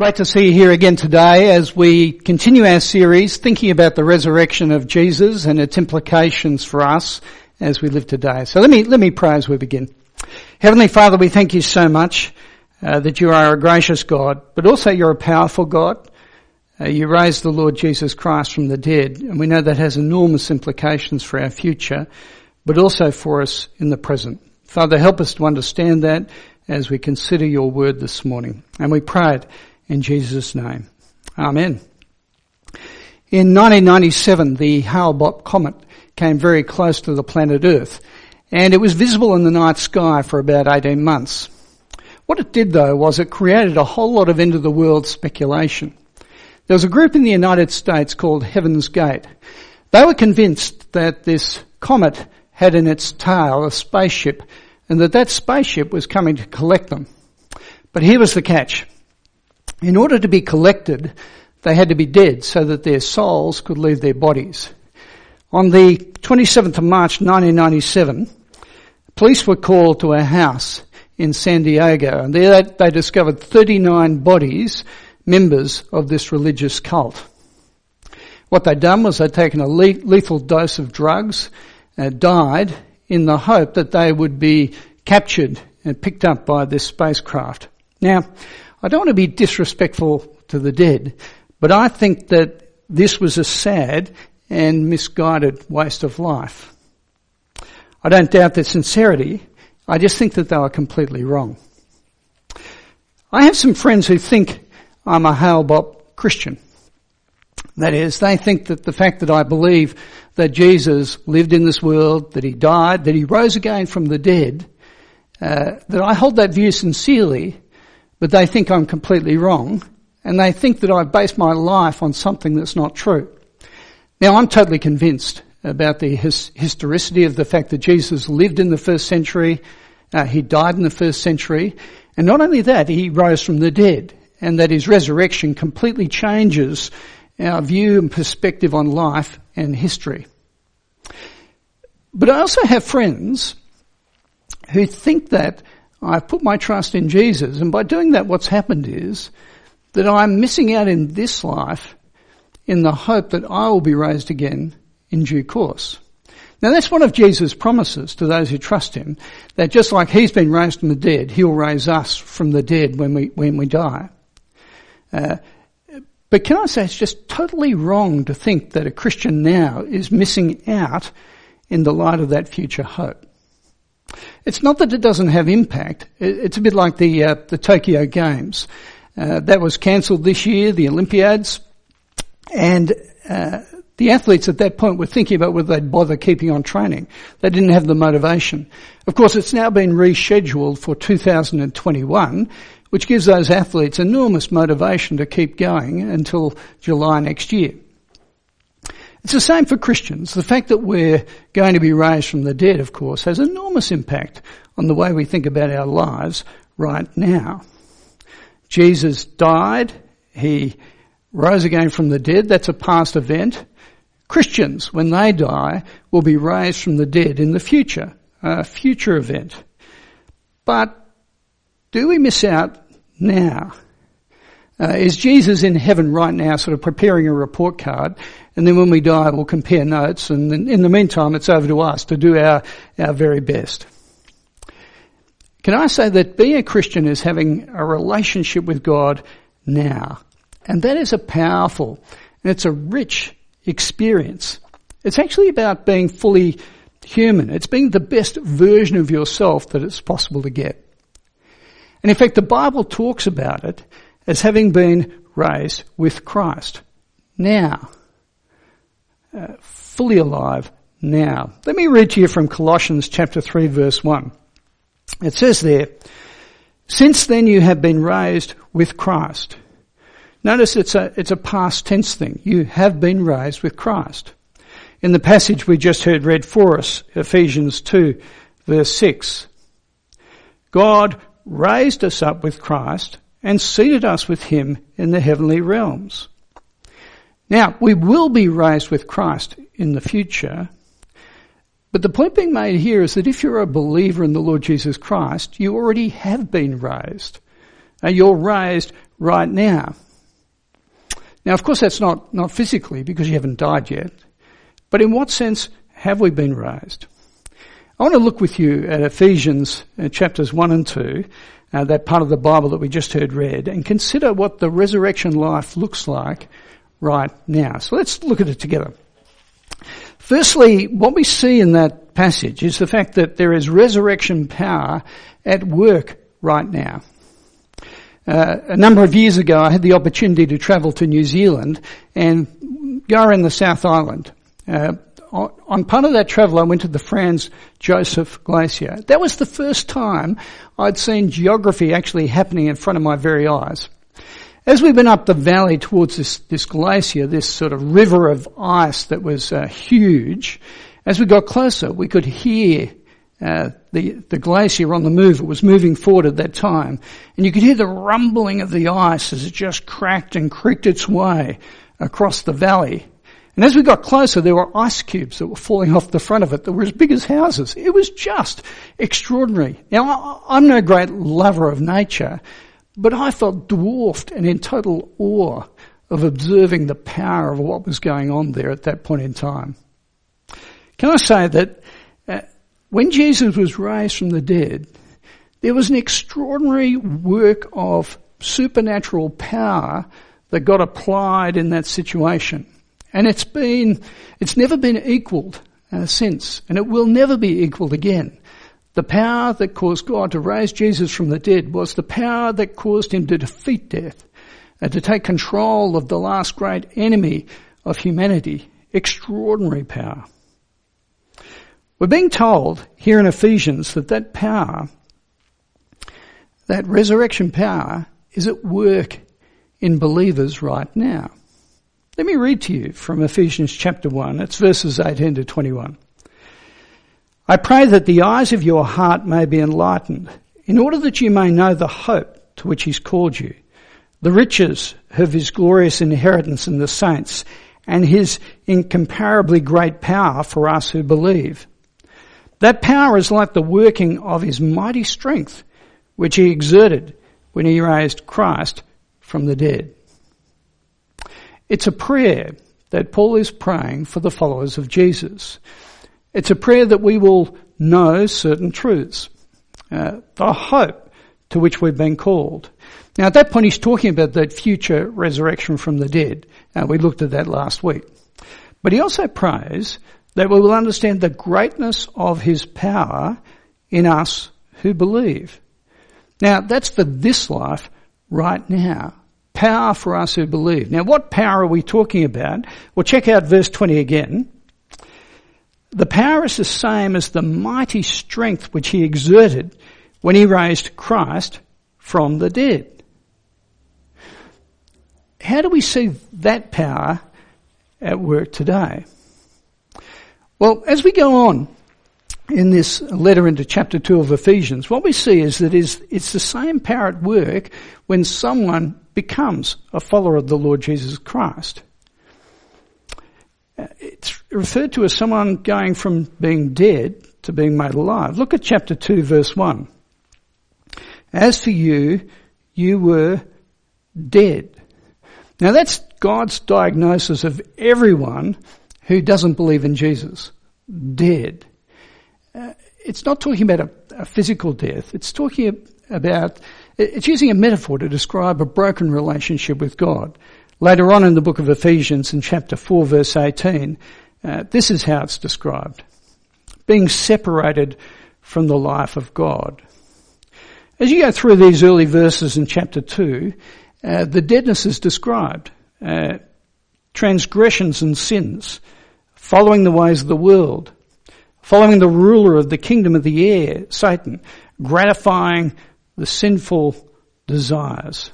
Great to see you here again today as we continue our series thinking about the resurrection of Jesus and its implications for us as we live today. So let me, let me pray as we begin. Heavenly Father, we thank you so much uh, that you are a gracious God, but also you're a powerful God. Uh, you raised the Lord Jesus Christ from the dead, and we know that has enormous implications for our future, but also for us in the present. Father, help us to understand that as we consider your word this morning. And we pray it in Jesus' name. Amen. In 1997, the Hale-Bopp comet came very close to the planet Earth, and it was visible in the night sky for about 18 months. What it did though was it created a whole lot of end of the world speculation. There was a group in the United States called Heaven's Gate. They were convinced that this comet had in its tail a spaceship and that that spaceship was coming to collect them. But here was the catch. In order to be collected, they had to be dead so that their souls could leave their bodies. On the 27th of March 1997, police were called to a house in San Diego and there they discovered 39 bodies, members of this religious cult. What they'd done was they'd taken a lethal dose of drugs, uh, died in the hope that they would be captured and picked up by this spacecraft. Now, I don't want to be disrespectful to the dead, but I think that this was a sad and misguided waste of life. I don't doubt their sincerity. I just think that they were completely wrong. I have some friends who think I'm a Hale-Bopp Christian. That is, they think that the fact that I believe that Jesus lived in this world, that he died, that he rose again from the dead, uh, that I hold that view sincerely but they think I'm completely wrong, and they think that I've based my life on something that's not true. Now I'm totally convinced about the his, historicity of the fact that Jesus lived in the first century, uh, he died in the first century, and not only that, he rose from the dead, and that his resurrection completely changes our view and perspective on life and history. But I also have friends who think that I've put my trust in Jesus, and by doing that, what's happened is that I'm missing out in this life in the hope that I will be raised again in due course. Now that's one of Jesus' promises to those who trust Him, that just like He's been raised from the dead, He'll raise us from the dead when we, when we die. Uh, but can I say it's just totally wrong to think that a Christian now is missing out in the light of that future hope. It's not that it doesn't have impact. It's a bit like the uh, the Tokyo Games. Uh, that was cancelled this year, the Olympiads, and uh, the athletes at that point were thinking about whether they'd bother keeping on training. They didn't have the motivation. Of course, it's now been rescheduled for 2021, which gives those athletes enormous motivation to keep going until July next year. It's the same for Christians. The fact that we're going to be raised from the dead, of course, has enormous impact on the way we think about our lives right now. Jesus died. He rose again from the dead. That's a past event. Christians, when they die, will be raised from the dead in the future, a future event. But do we miss out now? Uh, is Jesus in heaven right now sort of preparing a report card and then when we die we'll compare notes and in the meantime it's over to us to do our, our very best. Can I say that being a Christian is having a relationship with God now. And that is a powerful and it's a rich experience. It's actually about being fully human. It's being the best version of yourself that it's possible to get. And in fact, the Bible talks about it as having been raised with Christ. Now, uh, fully alive now. Let me read to you from Colossians chapter 3 verse 1. It says there, since then you have been raised with Christ. Notice it's a, it's a past tense thing. You have been raised with Christ. In the passage we just heard read for us, Ephesians 2 verse 6, God raised us up with Christ and seated us with him in the heavenly realms. Now, we will be raised with Christ in the future, but the point being made here is that if you're a believer in the Lord Jesus Christ, you already have been raised. And you're raised right now. Now, of course, that's not, not physically because you haven't died yet. But in what sense have we been raised? I want to look with you at Ephesians uh, chapters 1 and 2, uh, that part of the Bible that we just heard read, and consider what the resurrection life looks like right now. So let's look at it together. Firstly, what we see in that passage is the fact that there is resurrection power at work right now. Uh, a number of years ago, I had the opportunity to travel to New Zealand and go around the South Island. Uh, on part of that travel, I went to the Franz Josef Glacier. That was the first time I'd seen geography actually happening in front of my very eyes. As we went up the valley towards this, this glacier, this sort of river of ice that was uh, huge, as we got closer, we could hear uh, the, the glacier on the move. It was moving forward at that time. And you could hear the rumbling of the ice as it just cracked and creaked its way across the valley. And as we got closer, there were ice cubes that were falling off the front of it that were as big as houses. It was just extraordinary. Now, I'm no great lover of nature, but I felt dwarfed and in total awe of observing the power of what was going on there at that point in time. Can I say that uh, when Jesus was raised from the dead, there was an extraordinary work of supernatural power that got applied in that situation. And it's been, it's never been equaled uh, since, and it will never be equaled again. The power that caused God to raise Jesus from the dead was the power that caused him to defeat death and to take control of the last great enemy of humanity. Extraordinary power. We're being told here in Ephesians that that power, that resurrection power, is at work in believers right now. Let me read to you from Ephesians chapter 1. It's verses 18 to 21. I pray that the eyes of your heart may be enlightened, in order that you may know the hope to which he's called you, the riches of his glorious inheritance in the saints, and his incomparably great power for us who believe. That power is like the working of his mighty strength, which he exerted when he raised Christ from the dead. It's a prayer that Paul is praying for the followers of Jesus. It's a prayer that we will know certain truths, uh, the hope to which we've been called. Now at that point he's talking about that future resurrection from the dead. Uh, we looked at that last week. But he also prays that we will understand the greatness of his power in us who believe. Now that's for this life right now. Power for us who believe. Now what power are we talking about? Well check out verse 20 again. The power is the same as the mighty strength which he exerted when he raised Christ from the dead. How do we see that power at work today? Well, as we go on in this letter into chapter 2 of Ephesians, what we see is that it's the same power at work when someone becomes a follower of the Lord Jesus Christ it's referred to as someone going from being dead to being made alive. Look at chapter 2 verse 1. As for you, you were dead. Now that's God's diagnosis of everyone who doesn't believe in Jesus. Dead. Uh, it's not talking about a, a physical death. It's talking about, it's using a metaphor to describe a broken relationship with God. Later on in the book of Ephesians in chapter 4 verse 18, uh, this is how it's described. Being separated from the life of God. As you go through these early verses in chapter 2, uh, the deadness is described. Uh, transgressions and sins, following the ways of the world, following the ruler of the kingdom of the air, Satan, gratifying the sinful desires.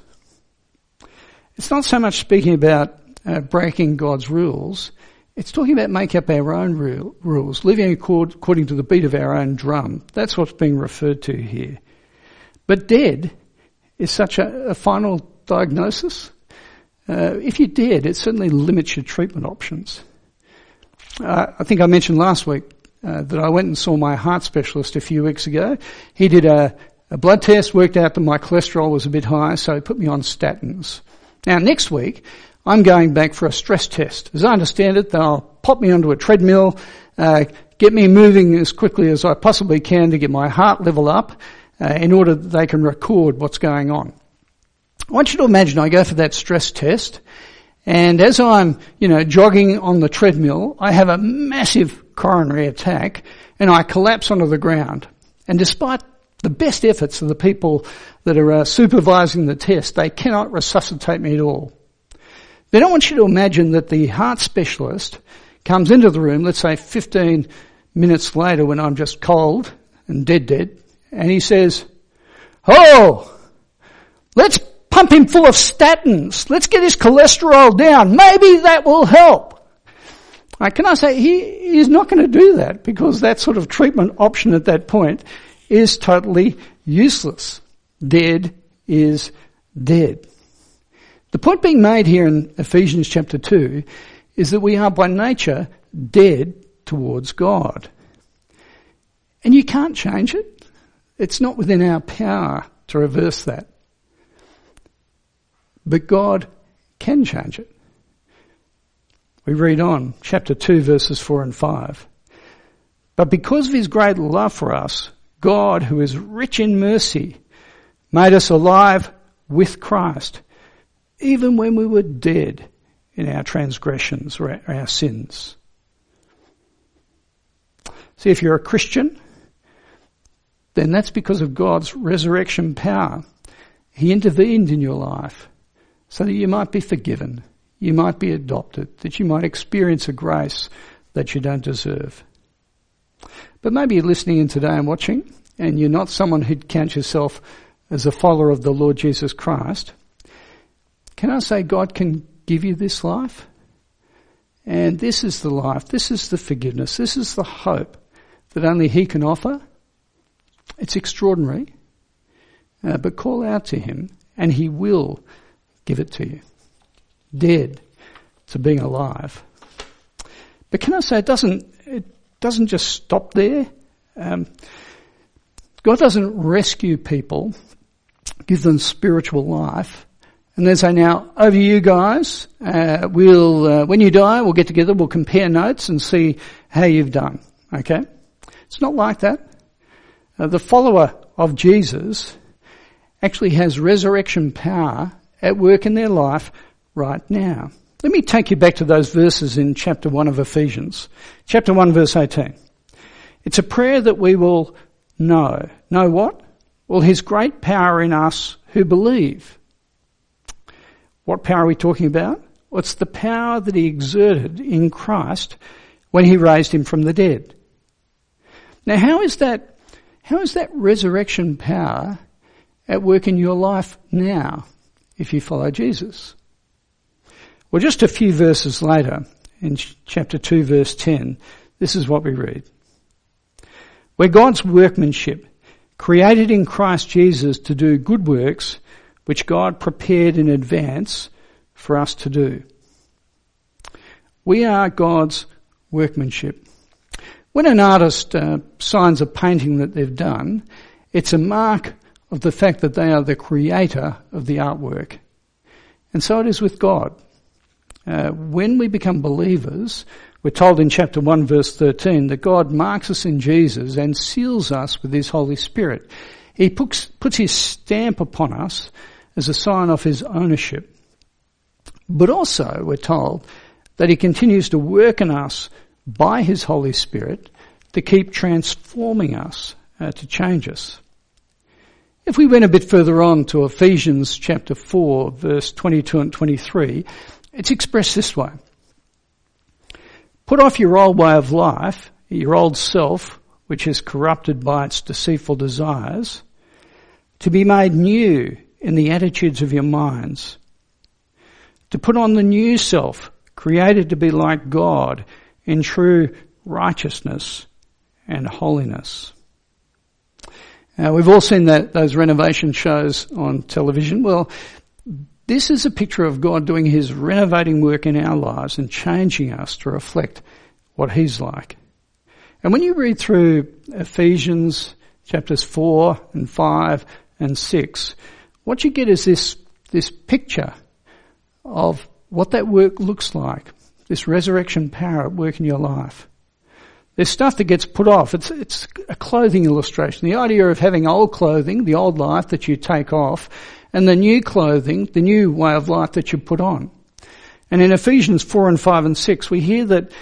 It's not so much speaking about uh, breaking God's rules. It's talking about making up our own rule, rules, living according to the beat of our own drum. That's what's being referred to here. But dead is such a, a final diagnosis. Uh, if you're dead, it certainly limits your treatment options. Uh, I think I mentioned last week uh, that I went and saw my heart specialist a few weeks ago. He did a, A blood test worked out that my cholesterol was a bit high, so he put me on statins. Now next week, I'm going back for a stress test. As I understand it, they'll pop me onto a treadmill, uh, get me moving as quickly as I possibly can to get my heart level up, uh, in order that they can record what's going on. I want you to imagine I go for that stress test, and as I'm, you know, jogging on the treadmill, I have a massive coronary attack, and I collapse onto the ground. And despite the best efforts of the people that are uh, supervising the test, they cannot resuscitate me at all. Then I want you to imagine that the heart specialist comes into the room, let's say 15 minutes later when I'm just cold and dead dead, and he says, Oh, let's pump him full of statins. Let's get his cholesterol down. Maybe that will help. Can I say he is not going to do that because that sort of treatment option at that point is totally useless. Dead is dead. The point being made here in Ephesians chapter 2 is that we are by nature dead towards God. And you can't change it. It's not within our power to reverse that. But God can change it. We read on, chapter 2 verses 4 and 5. But because of his great love for us, God, who is rich in mercy, made us alive with Christ even when we were dead in our transgressions or our sins. See, if you're a Christian, then that's because of God's resurrection power. He intervened in your life so that you might be forgiven, you might be adopted, that you might experience a grace that you don't deserve. But maybe you're listening in today and watching, and you're not someone who'd count yourself as a follower of the Lord Jesus Christ. Can I say God can give you this life? And this is the life, this is the forgiveness, this is the hope that only He can offer. It's extraordinary. Uh, but call out to Him and He will give it to you. Dead to being alive. But can I say it doesn't, doesn't just stop there. Um, God doesn't rescue people, give them spiritual life, and then say, now, over you guys, uh, we'll, uh, when you die, we'll get together, we'll compare notes and see how you've done. Okay? It's not like that. Uh, the follower of Jesus actually has resurrection power at work in their life right now. Let me take you back to those verses in chapter 1 of Ephesians. Chapter 1 verse 18. It's a prayer that we will know. Know what? Well, His great power in us who believe. What power are we talking about? Well, it's the power that he exerted in Christ when he raised him from the dead. Now how is that, how is that resurrection power at work in your life now if you follow Jesus? Well, just a few verses later, in chapter 2 verse 10, this is what we read. We're God's workmanship, created in Christ Jesus to do good works which God prepared in advance for us to do. We are God's workmanship. When an artist uh, signs a painting that they've done, it's a mark of the fact that they are the creator of the artwork. And so it is with God. Uh, when we become believers, we're told in chapter 1 verse 13 that God marks us in Jesus and seals us with His Holy Spirit. He puts, puts His stamp upon us as a sign of his ownership. But also, we're told that he continues to work in us by his Holy Spirit to keep transforming us, uh, to change us. If we went a bit further on to Ephesians chapter 4 verse 22 and 23, it's expressed this way. Put off your old way of life, your old self, which is corrupted by its deceitful desires, to be made new in the attitudes of your minds. To put on the new self, created to be like God in true righteousness and holiness. Now, we've all seen that, those renovation shows on television. Well, this is a picture of God doing His renovating work in our lives and changing us to reflect what He's like. And when you read through Ephesians chapters 4 and 5 and 6, what you get is this, this picture of what that work looks like. This resurrection power at work in your life. There's stuff that gets put off. It's, it's a clothing illustration. The idea of having old clothing, the old life that you take off, and the new clothing, the new way of life that you put on. And in Ephesians 4 and 5 and 6, we hear that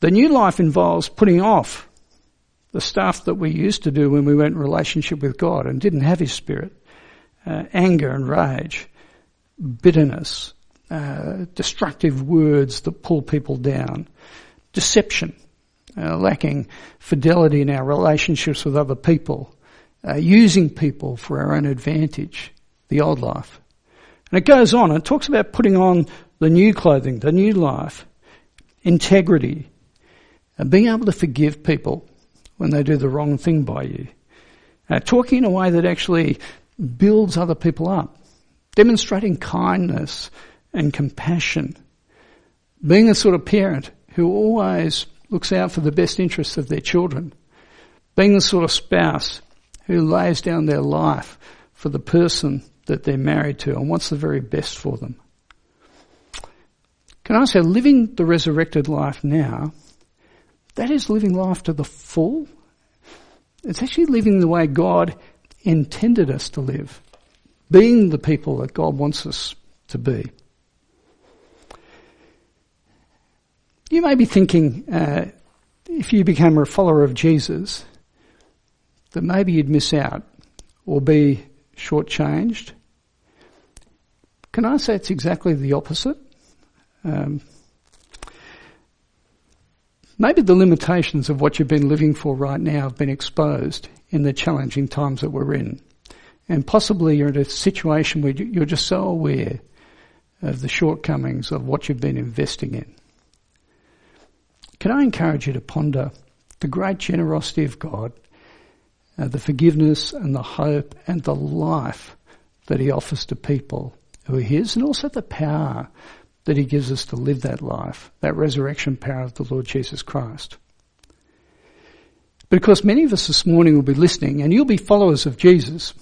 the new life involves putting off the stuff that we used to do when we went in relationship with God and didn't have His Spirit. Uh, anger and rage, bitterness, uh, destructive words that pull people down, deception, uh, lacking fidelity in our relationships with other people, uh, using people for our own advantage, the old life. And it goes on, it talks about putting on the new clothing, the new life, integrity, and being able to forgive people when they do the wrong thing by you. Uh, talking in a way that actually builds other people up, demonstrating kindness and compassion, being a sort of parent who always looks out for the best interests of their children, being the sort of spouse who lays down their life for the person that they're married to and wants the very best for them. Can I say, living the resurrected life now, that is living life to the full. It's actually living the way God intended us to live, being the people that God wants us to be. You may be thinking, uh, if you became a follower of Jesus, that maybe you'd miss out or be shortchanged. Can I say it's exactly the opposite? Um, maybe the limitations of what you've been living for right now have been exposed in the challenging times that we're in. And possibly you're in a situation where you're just so aware of the shortcomings of what you've been investing in. Can I encourage you to ponder the great generosity of God, uh, the forgiveness and the hope and the life that He offers to people who are His, and also the power that He gives us to live that life, that resurrection power of the Lord Jesus Christ. Because many of us this morning will be listening, and you'll be followers of Jesus,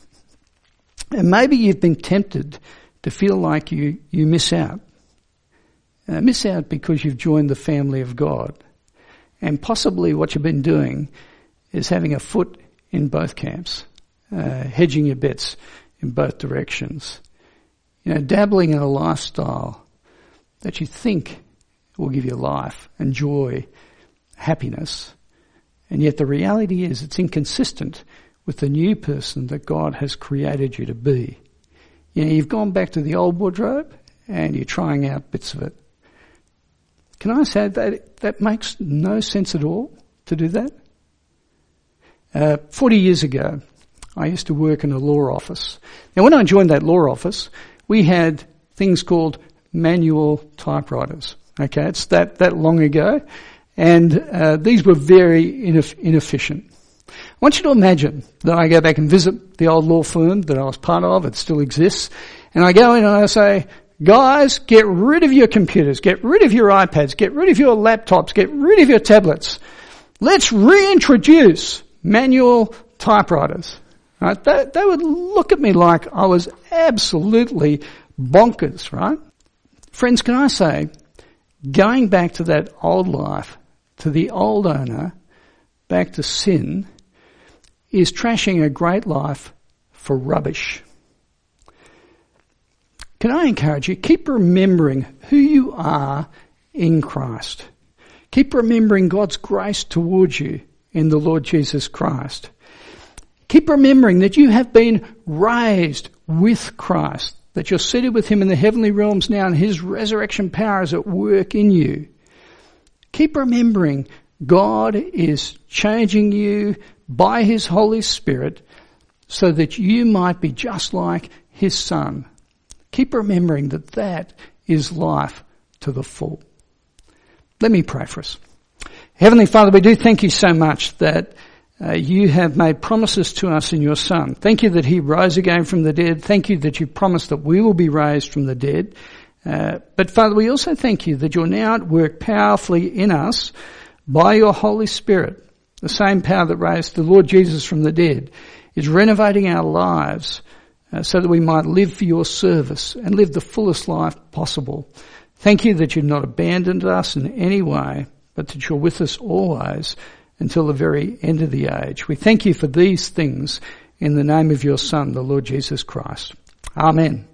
and maybe you've been tempted to feel like you, you miss out. Uh, miss out because you've joined the family of God. And possibly what you've been doing is having a foot in both camps, uh, hedging your bets in both directions. You know, dabbling in a lifestyle that you think will give you life and joy, happiness. And yet the reality is it's inconsistent with the new person that God has created you to be. You know, you've gone back to the old wardrobe and you're trying out bits of it. Can I say that that makes no sense at all to do that? Uh, 40 years ago, I used to work in a law office. Now when I joined that law office, we had things called manual typewriters. Okay, it's that, that long ago. And uh, these were very ineff- inefficient. I want you to imagine that I go back and visit the old law firm that I was part of, it still exists, and I go in and I say, Guys, get rid of your computers, get rid of your iPads, get rid of your laptops, get rid of your tablets. Let's reintroduce manual typewriters. Right? They, they would look at me like I was absolutely bonkers, right? Friends, can I say, going back to that old life, to the old owner, back to sin, is trashing a great life for rubbish. Can I encourage you? Keep remembering who you are in Christ. Keep remembering God's grace towards you in the Lord Jesus Christ. Keep remembering that you have been raised with Christ, that you're seated with Him in the heavenly realms now and His resurrection power is at work in you. Keep remembering God is changing you by His Holy Spirit so that you might be just like His Son Keep remembering that that is life to the full. Let me pray for us. Heavenly Father, we do thank you so much that uh, you have made promises to us in your Son. Thank you that He rose again from the dead. Thank you that you promised that we will be raised from the dead. Uh, but Father, we also thank you that you're now at work powerfully in us by your Holy Spirit the same power that raised the Lord Jesus from the dead, is renovating our lives uh, so that we might live for your service and live the fullest life possible. Thank you that you've not abandoned us in any way, but that you're with us always until the very end of the age. We thank you for these things in the name of your Son, the Lord Jesus Christ. Amen.